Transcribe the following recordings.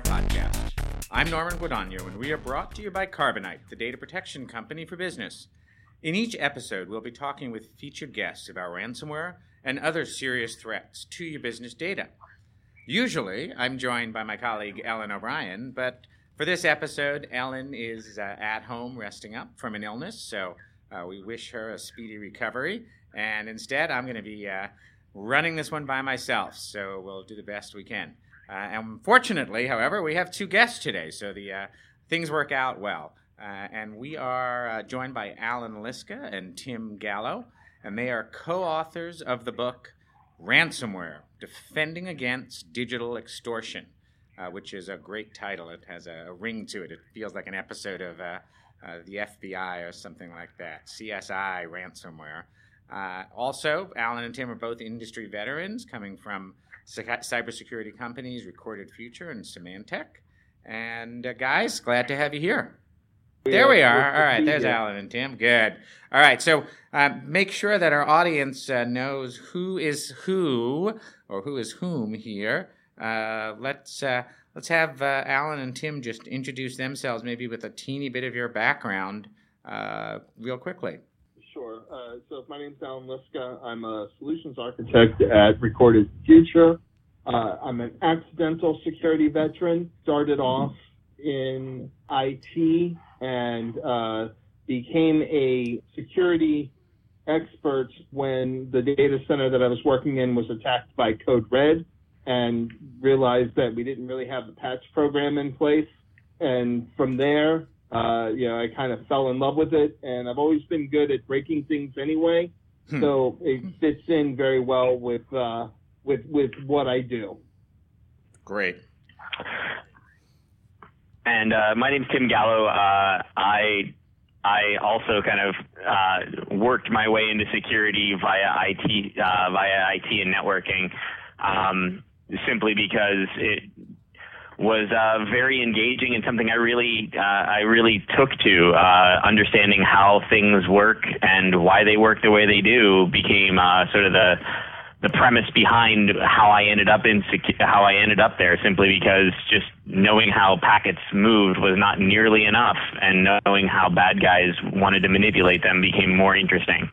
Podcast. I'm Norman Guadagno, and we are brought to you by Carbonite, the data protection company for business. In each episode, we'll be talking with featured guests about ransomware and other serious threats to your business data. Usually, I'm joined by my colleague Ellen O'Brien, but for this episode, Ellen is uh, at home resting up from an illness, so uh, we wish her a speedy recovery. And instead, I'm going to be uh, running this one by myself, so we'll do the best we can. Uh, and fortunately, however, we have two guests today, so the uh, things work out well. Uh, and we are uh, joined by Allan Liska and Tim Gallo, and they are co-authors of the book Ransomware: Defending Against Digital Extortion, uh, which is a great title. It has a, ring to it. It feels like an episode of uh, the FBI or something like that. CSI Ransomware. Uh, also, Alan and Tim are both industry veterans coming from cybersecurity companies Recorded Future and Symantec. And uh, guys, glad to have you here. There we are. All right, there's Allan and Tim. Good. All right, so uh, make sure that our audience uh, knows who is who or who is whom here. Uh, let's uh, let's have uh, Alan and Tim just introduce themselves, maybe with a teeny bit of your background, real quickly. Uh, so my name's Allan Liska. I'm a solutions architect at Recorded Future. Uh, I'm an accidental security veteran. Started off in IT and uh, became a security expert when the data center that I was working in was attacked by Code Red and realized that we didn't really have the patch program in place. And from there, uh, you know, I kind of fell in love with it, and I've always been good at breaking things anyway. Hmm. So it fits in very well with uh, with with what I do. Great. And uh, my name's Tim Gallo. Uh, I I also kind of uh, worked my way into security via IT uh, via IT and networking, um, simply because it was uh, very engaging and something I really uh, I really took to. Uh, understanding how things work and why they work the way they do became uh, sort of the the premise behind how I ended up in secu- how I ended up there. Simply because just knowing how packets moved was not nearly enough, and knowing how bad guys wanted to manipulate them became more interesting.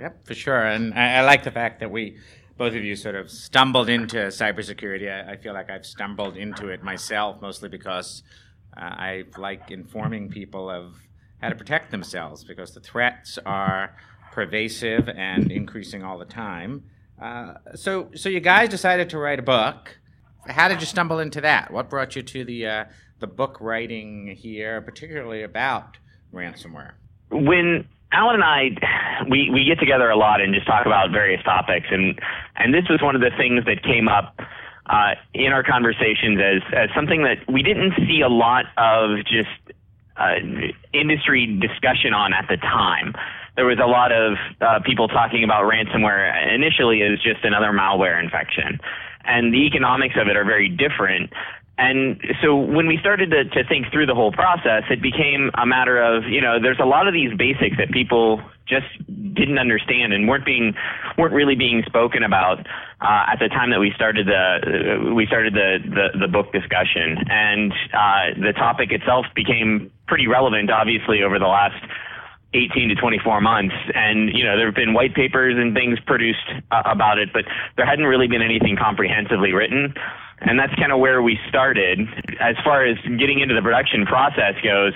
Yep, for sure. And I, I like the fact that we both of you sort of stumbled into cybersecurity. I, I, feel like I've stumbled into it myself, mostly because uh, I like informing people of how to protect themselves because the threats are pervasive and increasing all the time. Uh, so, so you guys decided to write a book. How did you stumble into that? What brought you to the uh, the book writing here, particularly about ransomware? When Allan and I, we, we get together a lot and just talk about various topics, and and this was one of the things that came up uh, in our conversations as as something that we didn't see a lot of just uh, industry discussion on at the time. There was a lot of uh, people talking about ransomware initially as just another malware infection, and the economics of it are very different. And so when we started to, to think through the whole process, it became a matter of, you know, there's a lot of these basics that people just didn't understand and weren't being weren't really being spoken about uh, at the time that we started the we started the the, the book discussion. And uh, the topic itself became pretty relevant obviously over the last 18 to 24 months and you know there have been white papers and things produced uh, about it but there hadn't really been anything comprehensively written and that's kind of where we started. As far as getting into the production process goes,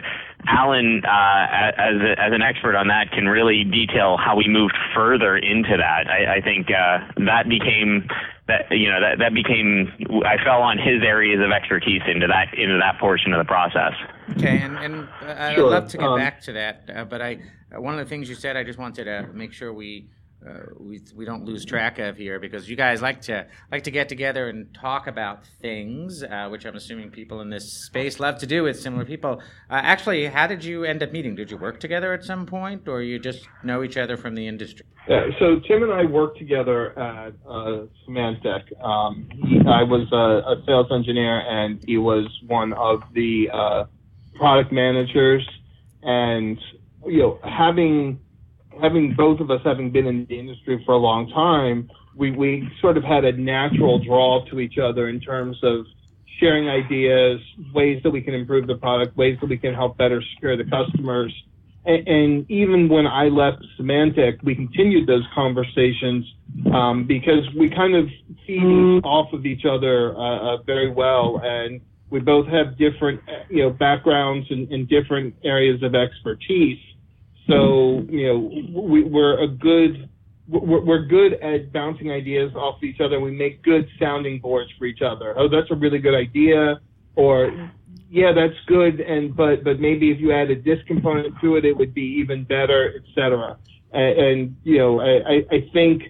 Allan, uh, as a, as an expert on that, can really detail how we moved further into that. I, I think uh, that became that you know that that became I fell on his areas of expertise into that into that portion of the process. Okay, and, and uh, I'd sure. love to get um, back to that, uh, but I one of the things you said I just wanted to make sure we uh, we we don't lose track of here because you guys like to like to get together and talk about things, uh, which I'm assuming people in this space love to do with similar people. Uh, actually, how did you end up meeting? Did you work together at some point, or you just know each other from the industry? So Tim and I worked together at uh, Symantec. Um, I was a, a, sales engineer, and he was one of the uh, product managers. And you know, having having both of us having been in the industry for a long time, we, we sort of had a natural draw to each other in terms of sharing ideas, ways that we can improve the product, ways that we can help better secure the customers. And, and even when I left Symantec, we continued those conversations um, because we kind of feed off of each other uh, uh, very well, and we both have different, you know, backgrounds and, and different areas of expertise. So, you know, we, we're a good we're, we're good at bouncing ideas off each other. We make good sounding boards for each other. Oh, that's a really good idea, or yeah, that's good, and but but maybe if you added this component to it, it would be even better, etc. And, and you know, I, I think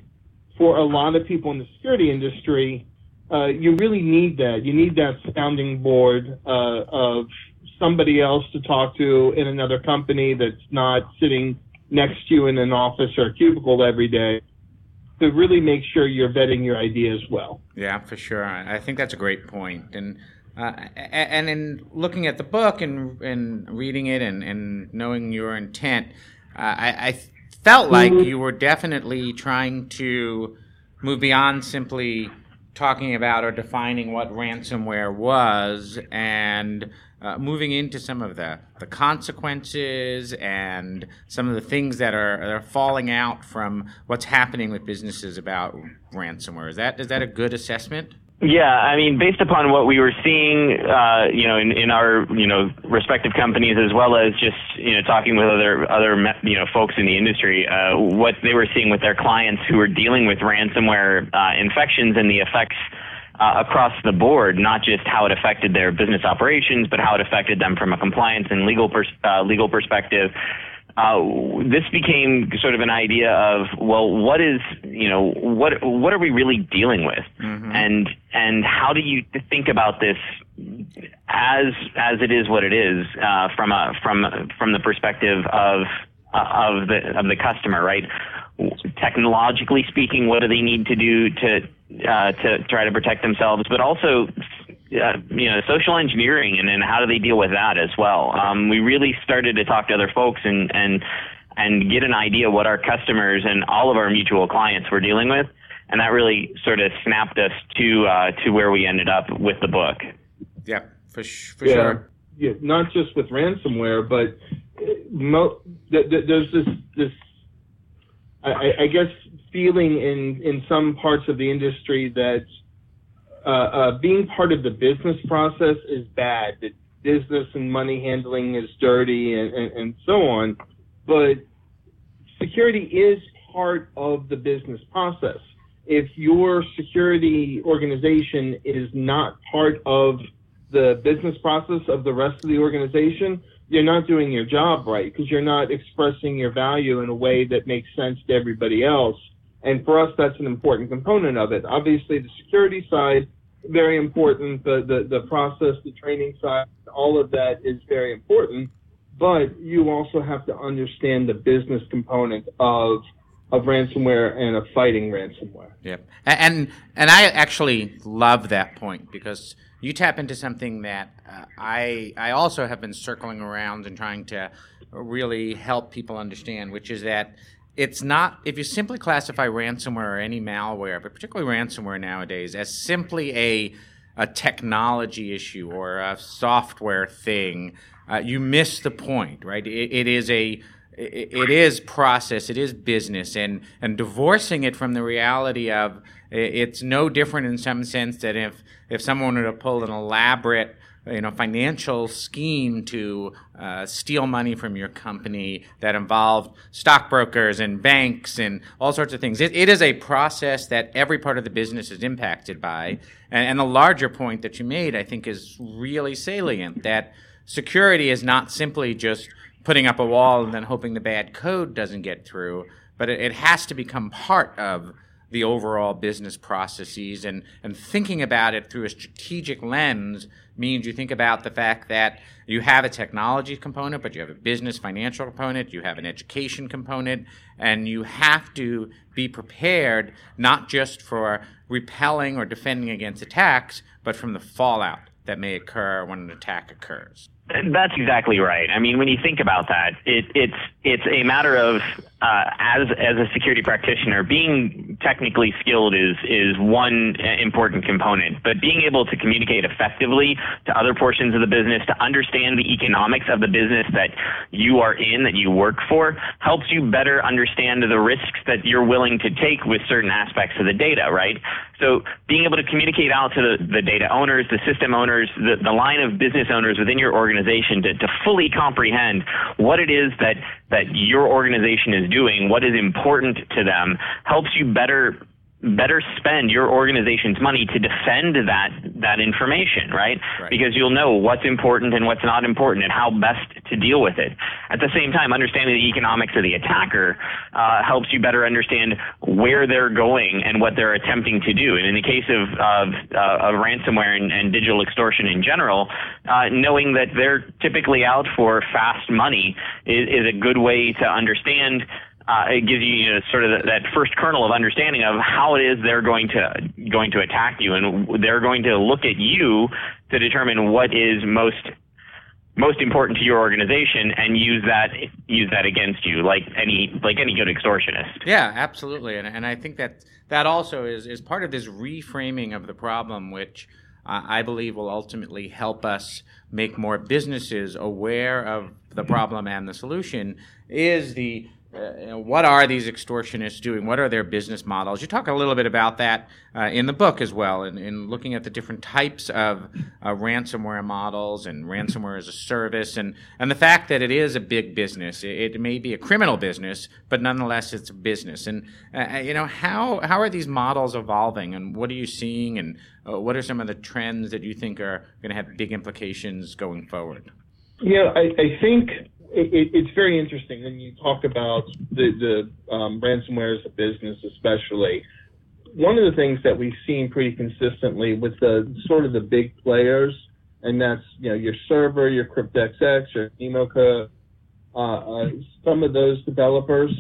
for a lot of people in the security industry, uh, you really need that. You need that sounding board uh, of somebody else to talk to in another company that's not sitting next to you in an office or a cubicle every day to really make sure you're vetting your ideas well. Yeah, for sure. I think that's a great point. And uh, and in looking at the book and and reading it and, and knowing your intent, uh, I, I felt like mm-hmm. you were definitely trying to move beyond simply talking about or defining what ransomware was and uh, moving into some of the, the consequences and some of the things that are, are falling out from what's happening with businesses about ransomware. Is that is that a good assessment? Yeah, I mean, based upon what we were seeing, uh, you know, in, in our you know respective companies, as well as just you know talking with other other you know folks in the industry, uh, what they were seeing with their clients who were dealing with ransomware uh, infections and the effects uh, across the board, not just how it affected their business operations, but how it affected them from a compliance and legal pers- uh, legal perspective. Uh, this became sort of an idea of well, what is you know what what are we really dealing with, mm-hmm. and and how do you think about this as as it is what it is uh, from a from from the perspective of uh, of the of the customer, right? Technologically speaking, what do they need to do to uh, to try to protect themselves, but also uh, you know social engineering and then how do they deal with that as well. Um, we really started to talk to other folks and and and get an idea what our customers and all of our mutual clients were dealing with, and that really sort of snapped us to uh, to where we ended up with the book. Yeah, for, sh- for yeah. sure. Yeah, not just with ransomware, but mo- th- th- there's this this I, I guess feeling in in some parts of the industry that uh, uh, being part of the business process is bad. That business and money handling is dirty and, and, and so on. But security is part of the business process. If your security organization is not part of the business process of the rest of the organization, you're not doing your job right because you're not expressing your value in a way that makes sense to everybody else. And for us, that's an important component of it. Obviously, the security side, very important. The, the, the process, the training side, all of that is very important. But you also have to understand the business component of of ransomware and of fighting ransomware. Yep. And and I actually love that point because you tap into something that uh, I I also have been circling around and trying to really help people understand, which is that it's not if you simply classify ransomware or any malware, but particularly ransomware nowadays, as simply a a technology issue or a software thing, uh, you miss the point, right? it, it is a it is process, it is business, and and divorcing it from the reality of it's no different in some sense that if if someone were to pull an elaborate you know financial scheme to uh, steal money from your company that involved stockbrokers and banks and all sorts of things. It, it is a process that every part of the business is impacted by. And, and the larger point that you made, I think, is really salient that security is not simply just putting up a wall and then hoping the bad code doesn't get through, but it, it has to become part of the overall business processes and, and thinking about it through a strategic lens means you think about the fact that you have a technology component, but you have a business financial component, you have an education component, and you have to be prepared not just for repelling or defending against attacks, but from the fallout that may occur when an attack occurs. That's exactly right. I mean, when you think about that, it, it's it's a matter of uh, as as a security practitioner, being technically skilled is is one important component. But being able to communicate effectively to other portions of the business, to understand the economics of the business that you are in, that you work for, helps you better understand the risks that you're willing to take with certain aspects of the data. Right. So being able to communicate out to the, the data owners, the system owners, the, the line of business owners within your organization to, to fully comprehend what it is that that your organization is doing, what is important to them, helps you better better spend your organization's money to defend that that information, right? right? Because you'll know what's important and what's not important and how best to deal with it. At the same time, understanding the economics of the attacker uh, helps you better understand where they're going and what they're attempting to do. And in the case of of, uh, of ransomware and, and, digital extortion in general, uh, knowing that they're typically out for fast money is, is a good way to understand uh, it gives you, you know, sort of that first kernel of understanding of how it is they're going to going to attack you, and they're going to look at you to determine what is most most important to your organization and use that use that against you like any like any good extortionist. Yeah absolutely. And, and i think that that also is is part of this reframing of the problem which uh, i believe will ultimately help us make more businesses aware of the problem and the solution is the uh, you know, what are these extortionists doing? What are their business models? You talk a little bit about that uh, in the book as well, in, in looking at the different types of uh, ransomware models and ransomware as a service, and, and the fact that it is a big business. It, it may be a criminal business, but nonetheless, it's a business. And uh, uh, you know, how how are these models evolving, and what are you seeing, and uh, what are some of the trends that you think are going to have big implications going forward? Yeah, I, I think it, it's very interesting when you talk about the, the um, ransomware as a business, especially. One of the things that we've seen pretty consistently with the sort of the big players, and that's you know your Cerber, your CryptXXX, your Emoca, uh, uh, some of those developers,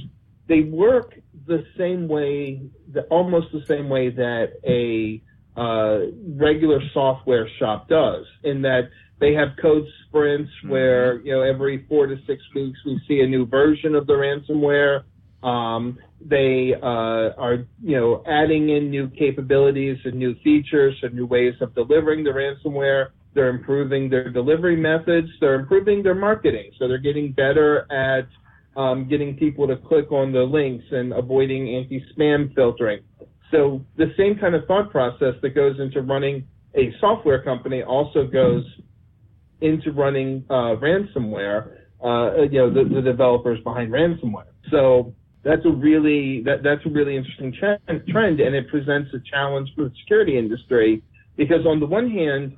they work the same way, the, almost the same way that a uh, regular software shop does, in that they have code sprints mm-hmm. where you know every four to six weeks we see a new version of the ransomware. Um, they uh, are you know adding in new capabilities and new features and new ways of delivering the ransomware. They're improving their delivery methods. They're improving their marketing. So they're getting better at um, getting people to click on the links and avoiding anti-spam filtering. So the same kind of thought process that goes into running a software company also goes into running uh, ransomware, uh, you know, the, the, developers behind ransomware. So that's a really that, that's a really interesting trend, and it presents a challenge for the security industry because on the one hand,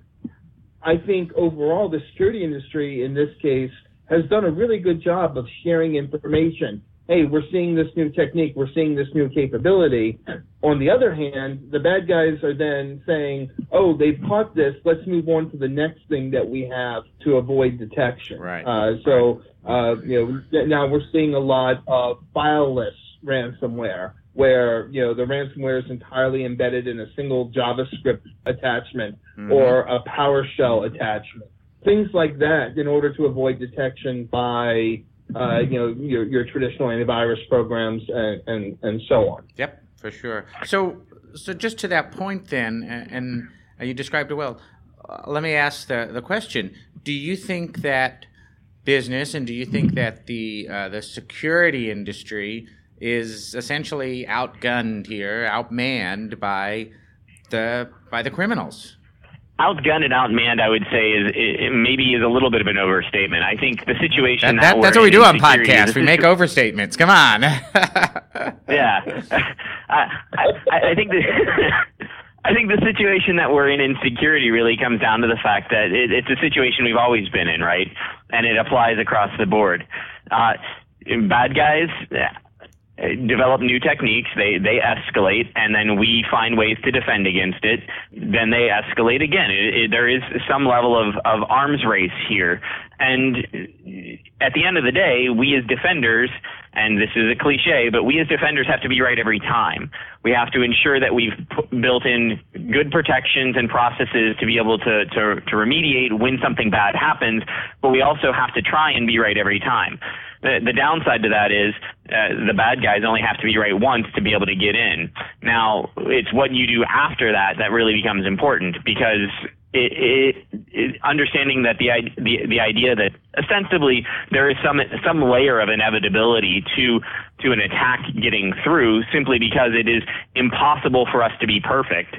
I think overall the security industry in this case has done a really good job of sharing information hey, we're seeing this new technique, we're seeing this new capability. On the other hand, the bad guys are then saying, oh, they've caught this, let's move on to the next thing that we have to avoid detection. Right. Uh, so, uh, you know, now we're seeing a lot of fileless ransomware where, you know, the ransomware is entirely embedded in a single JavaScript attachment mm-hmm. or a PowerShell attachment. Things like that in order to avoid detection by uh, you know, your, your traditional antivirus programs and, and, and so on. Yep, for sure. So, so just to that point then, and, and you described it well, uh, let me ask the, the question. Do you think that business and do you think that the, uh, the security industry is essentially outgunned here, outmanned by the, by the criminals? Outgunned and outmanned, I would say, is maybe is a little bit of an overstatement. I think the situation that, that, that's what we do on podcasts. We make overstatements. Come on. yeah, I, I, I think the. I think the situation that we're in in security really comes down to the fact that it, it's a situation we've always been in, right? And it applies across the board. Uh, bad guys develop new techniques, they, they escalate, and then we find ways to defend against it. Then they escalate again. It, it, there is some level of, of arms race here. And at the end of the day, we as defenders, and this is a cliche, but we as defenders have to be right every time. We have to ensure that we've built in good protections and processes to be able to, to, to remediate when something bad happens, but we also have to try and be right every time. The, the downside to that is uh, the bad guys only have to be right once to be able to get in. Now, it's what you do after that that really becomes important because it, it, it, understanding that the, the the idea that ostensibly there is some some layer of inevitability to to an attack getting through simply because it is impossible for us to be perfect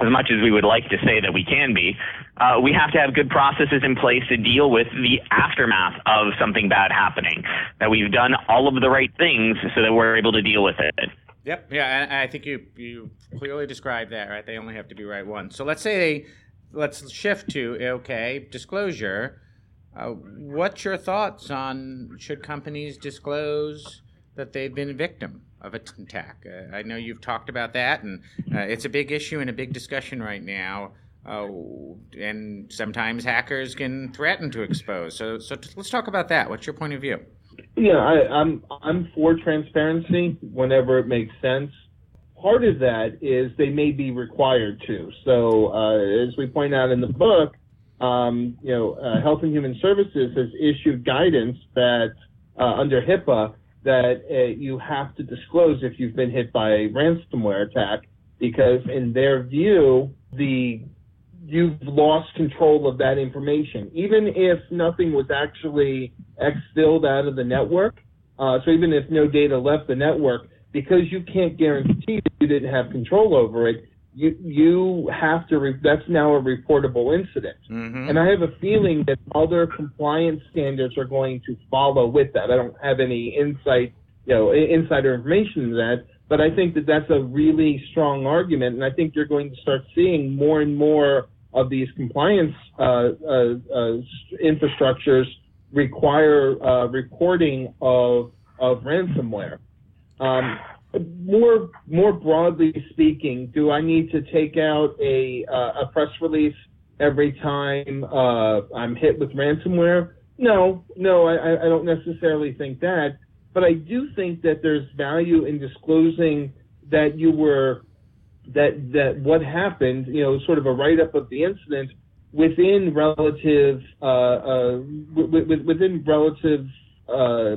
as much as we would like to say that we can be, uh, we have to have good processes in place to deal with the aftermath of something bad happening. That we've done all of the right things so that we're able to deal with it. Yep. Yeah, I, I think you you clearly described that. Right. They only have to be right once. So let's say they let's shift to okay disclosure. Uh, what's your thoughts on should companies disclose that they've been a victim of an attack. Uh, I know you've talked about that, and uh, it's a big issue and a big discussion right now. Uh, and sometimes hackers can threaten to expose. So, so t- let's talk about that. What's your point of view? Yeah, I, I'm I'm for transparency whenever it makes sense. Part of that is they may be required to. So, uh, as we point out in the book, um, you know, uh, Health and Human Services has issued guidance that uh, under HIPAA that uh, you have to disclose if you've been hit by a ransomware attack because in their view the you've lost control of that information. Even if nothing was actually exfilled out of the network uh, so even if no data left the network because you can't guarantee that you didn't have control over it you you have to re- that's now a reportable incident. Mm-hmm. and i have a feeling that other compliance standards are going to follow with that. I don't have any insight you know insider information in that but i think that that's a really strong argument and i think you're going to start seeing more and more of these compliance uh, uh, uh, infrastructures require uh, reporting of of ransomware. Um, more more broadly speaking, do I need to take out a uh, a press release every time uh, I'm hit with ransomware? No, no, I, I don't necessarily think that. But I do think that there's value in disclosing that you were that that what happened, you know, sort of a write up of the incident within relative uh, uh, w- within relative uh,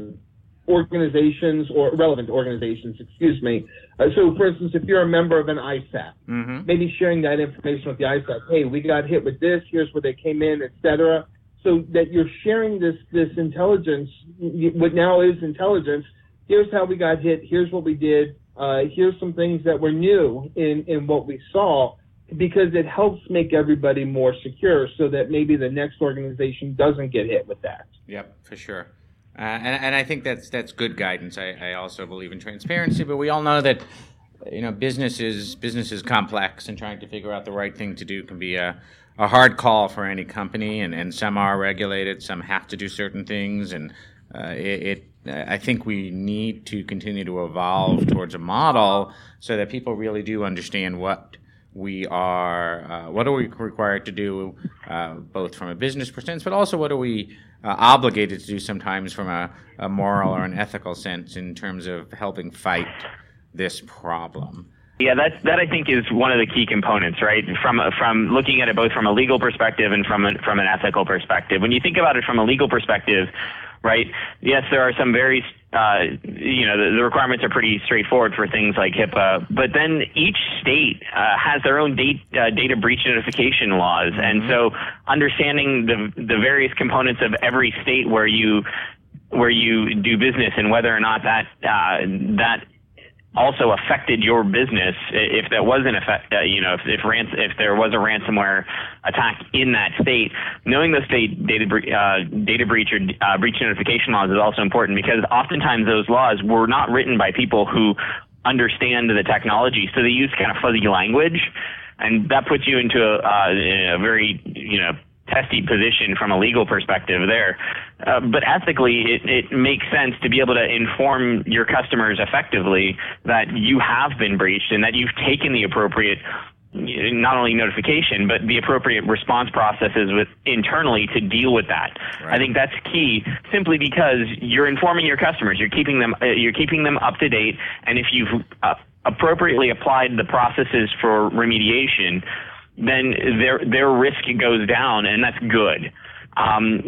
organizations or relevant organizations, excuse me. Uh, so, for instance, if you're a member of an ISAC, mm-hmm. maybe sharing that information with the ISAC. Hey, we got hit with this. Here's where they came in, etc. So that you're sharing this this intelligence, what now is intelligence. Here's how we got hit. Here's what we did. Uh, here's some things that were new in in what we saw because it helps make everybody more secure so that maybe the next organization doesn't get hit with that. Yep, for sure. Uh, and, and I think that's that's good guidance. I, I also believe in transparency, but we all know that you know business is business is complex, and trying to figure out the right thing to do can be a, a hard call for any company. And, and some are regulated, some have to do certain things, and uh, it, it I think we need to continue to evolve towards a model so that people really do understand what we are, uh, what are we required to do, uh, both from a business perspective, but also what are we uh, obligated to do sometimes from a, a, moral or an ethical sense in terms of helping fight this problem. Yeah, that that I think is one of the key components, right? From from looking at it both from a legal perspective and from a, from an ethical perspective. When you think about it from a legal perspective, right? Yes, there are some very, uh, you know, the, the, requirements are pretty straightforward for things like HIPAA, but then each state uh, has their own date, uh, data breach notification laws, mm-hmm. and so understanding the the various components of every state where you where you do business and whether or not that uh, that also affected your business if that was an effect, uh, you know, if if, rans- if there was a ransomware attack in that state, knowing the state data bre- uh, data breach or uh, breach notification laws is also important because oftentimes those laws were not written by people who understand the technology, so they use kind of fuzzy language, and that puts you into a, uh, a very you know testy position from a legal perspective there. Uh, but ethically, it, it makes sense to be able to inform your customers effectively that you have been breached and that you've taken the appropriate not only notification but the appropriate response processes with internally to deal with that. Right. I think that's key simply because you're informing your customers, you're keeping them uh, you're keeping them up to date and if you've uh, appropriately applied the processes for remediation then their their risk goes down, and that's good, um,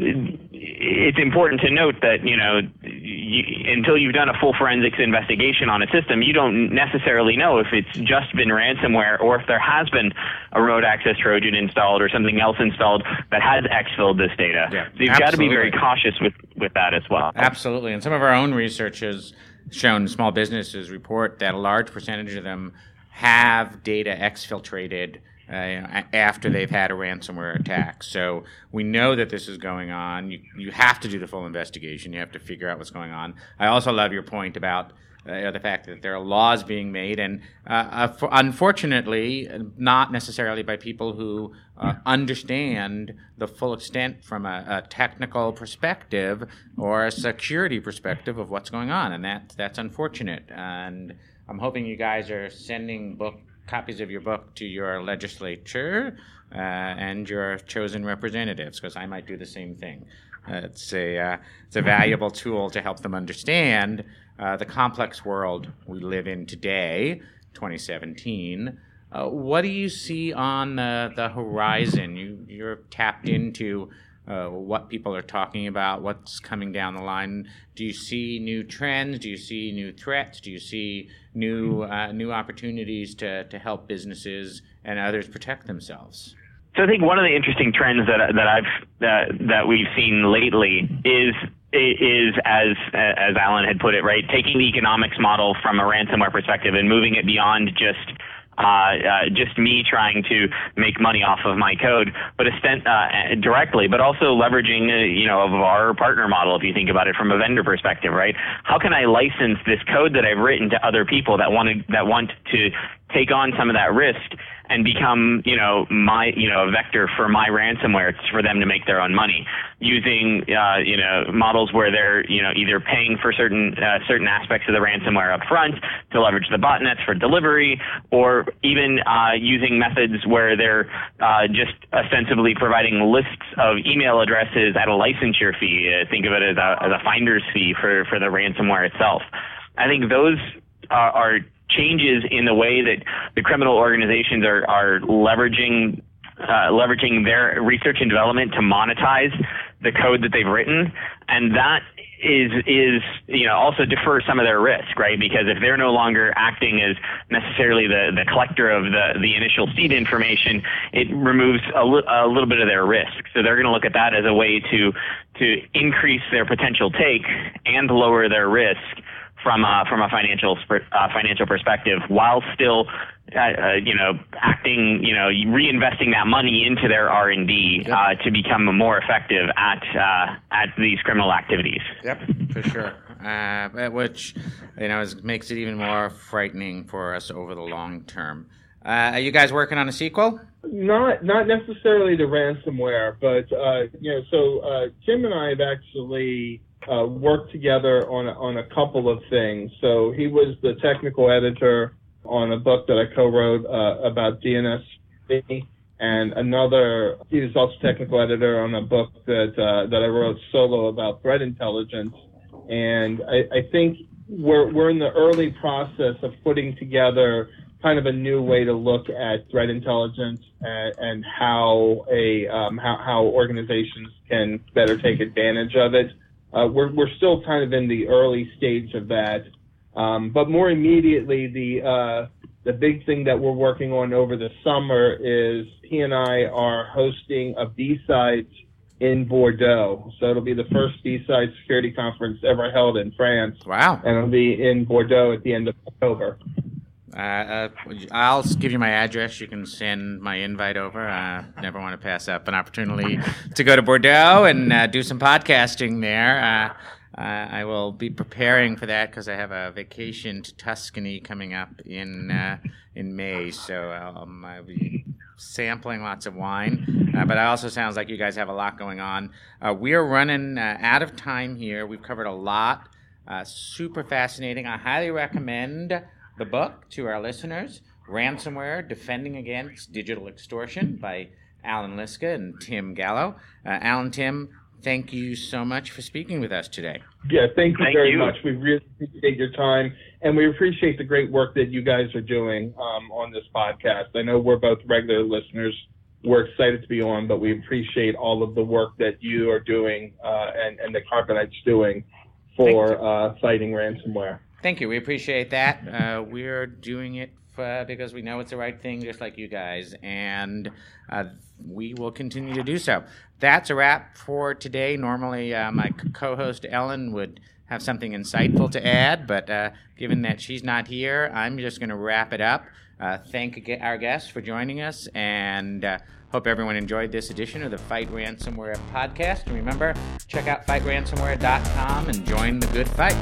it's important to note that you know you, until you've done a full forensics investigation on a system, you don't necessarily know if it's just been ransomware or if there has been a remote access Trojan installed or something else installed that has exfilled this data. Yeah, so you've got to be very cautious with with that as well. Absolutely, and some of our own research has shown small businesses report that a large percentage of them have data exfiltrated uh, after they've had a ransomware attack. So we know that this is going on. You, you have to do the full investigation. You have to figure out what's going on. I also love your point about uh, the fact that there are laws being made, and uh, uh unfortunately, not necessarily by people who uh, understand the full extent from a, a, technical perspective or a security perspective of what's going on, and that that's unfortunate. And I'm hoping you guys are sending book copies of your book to your legislature uh, and your chosen representatives, because I might do the same thing. Uh, it's a uh, it's a valuable tool to help them understand uh, the complex world we live in today, 2017. Uh, what do you see on the, the horizon? You you're tapped into uh, what people are talking about, what's coming down the line. Do you see new trends? Do you see new threats? Do you see new uh, new opportunities to, to help businesses and others protect themselves? So I think one of the interesting trends that that I've that that we've seen lately is is as as Allan had put it right, taking the economics model from a ransomware perspective and moving it beyond just uh, uh, just me trying to make money off of my code, but extent, uh, directly, but also leveraging, uh, you know, of our partner model. If you think about it from a vendor perspective, right? How can I license this code that I've written to other people that want to that want to take on some of that risk and become, you know, my, you know, a vector for my ransomware It's for them to make their own money using, uh, you know, models where they're, you know, either paying for certain, uh, certain aspects of the ransomware up front to leverage the botnets for delivery or even, uh, using methods where they're, uh, just ostensibly providing lists of email addresses at a licensure fee. Uh, think of it as a, as a finder's fee for, for the ransomware itself. I think those are, are changes in the way that the criminal organizations are, are leveraging uh, leveraging their research and development to monetize the code that they've written, and that is is you know also defer some of their risk, right? Because if they're no longer acting as necessarily the the collector of the the initial seed information, it removes a, li- a little bit of their risk. So they're going to look at that as a way to to increase their potential take and lower their risk from a, from a financial uh, financial perspective, while still, uh, uh, you know, acting, you know, reinvesting that money into their R and D yep. Uh, to become more effective at uh, at these criminal activities. Yep, for sure. Uh, which, you know, is, makes it even more frightening for us over the long term. are you guys working on a sequel? Not not necessarily the ransomware, but you know, so Tim and I have actually uh, worked together on a, on a couple of things. So he was the technical editor on a book that I co-wrote uh, about DNS, and another. He was also technical editor on a book that uh, that I wrote solo about threat intelligence. And I, I think we're we're in the early process of putting together kind of a new way to look at threat intelligence and, and how a um, how, how organizations can better take advantage of it. Uh, we're, we're still kind of in the early stage of that. Um, but more immediately, the, uh, the big thing that we're working on over the summer is he and I are hosting a B-Sides in Bordeaux. So it'll be the first B-Side security conference ever held in France. Wow. And it'll be in Bordeaux at the end of October. Uh, uh, I'll give you my address. You can send my invite over. Uh, never want to pass up an opportunity to go to Bordeaux and uh, do some podcasting there. Uh, uh, I will be preparing for that because I have a vacation to Tuscany coming up in in May. So um, I'll be sampling lots of wine. but it also sounds like you guys have a lot going on. we are running out of time here. We've covered a lot. super fascinating. I highly recommend the book to our listeners Ransomware Defending Against Digital Extortion by Allan Liska and Tim Gallo. Uh, Allan, Tim, thank you so much for speaking with us today. Yeah, thank you thank very you. much. We really appreciate your time, and we appreciate the great work that you guys are doing um, on this podcast. I know we're both regular listeners we're excited to be on, but we appreciate all of the work that you are doing uh, and, and the Carbonite's doing for uh, fighting ransomware. Thank you. We appreciate that. Uh, we're doing it because we know it's the right thing, just like you guys, and uh, we will continue to do so. That's a wrap for today. Normally, uh, my co host Ellen would have something insightful to add, but uh, given that she's not here, I'm just going to wrap it up. Uh, thank our guests for joining us, and hope everyone enjoyed this edition of the Fight Ransomware podcast. And remember, check out fightransomware.com and join the good fight.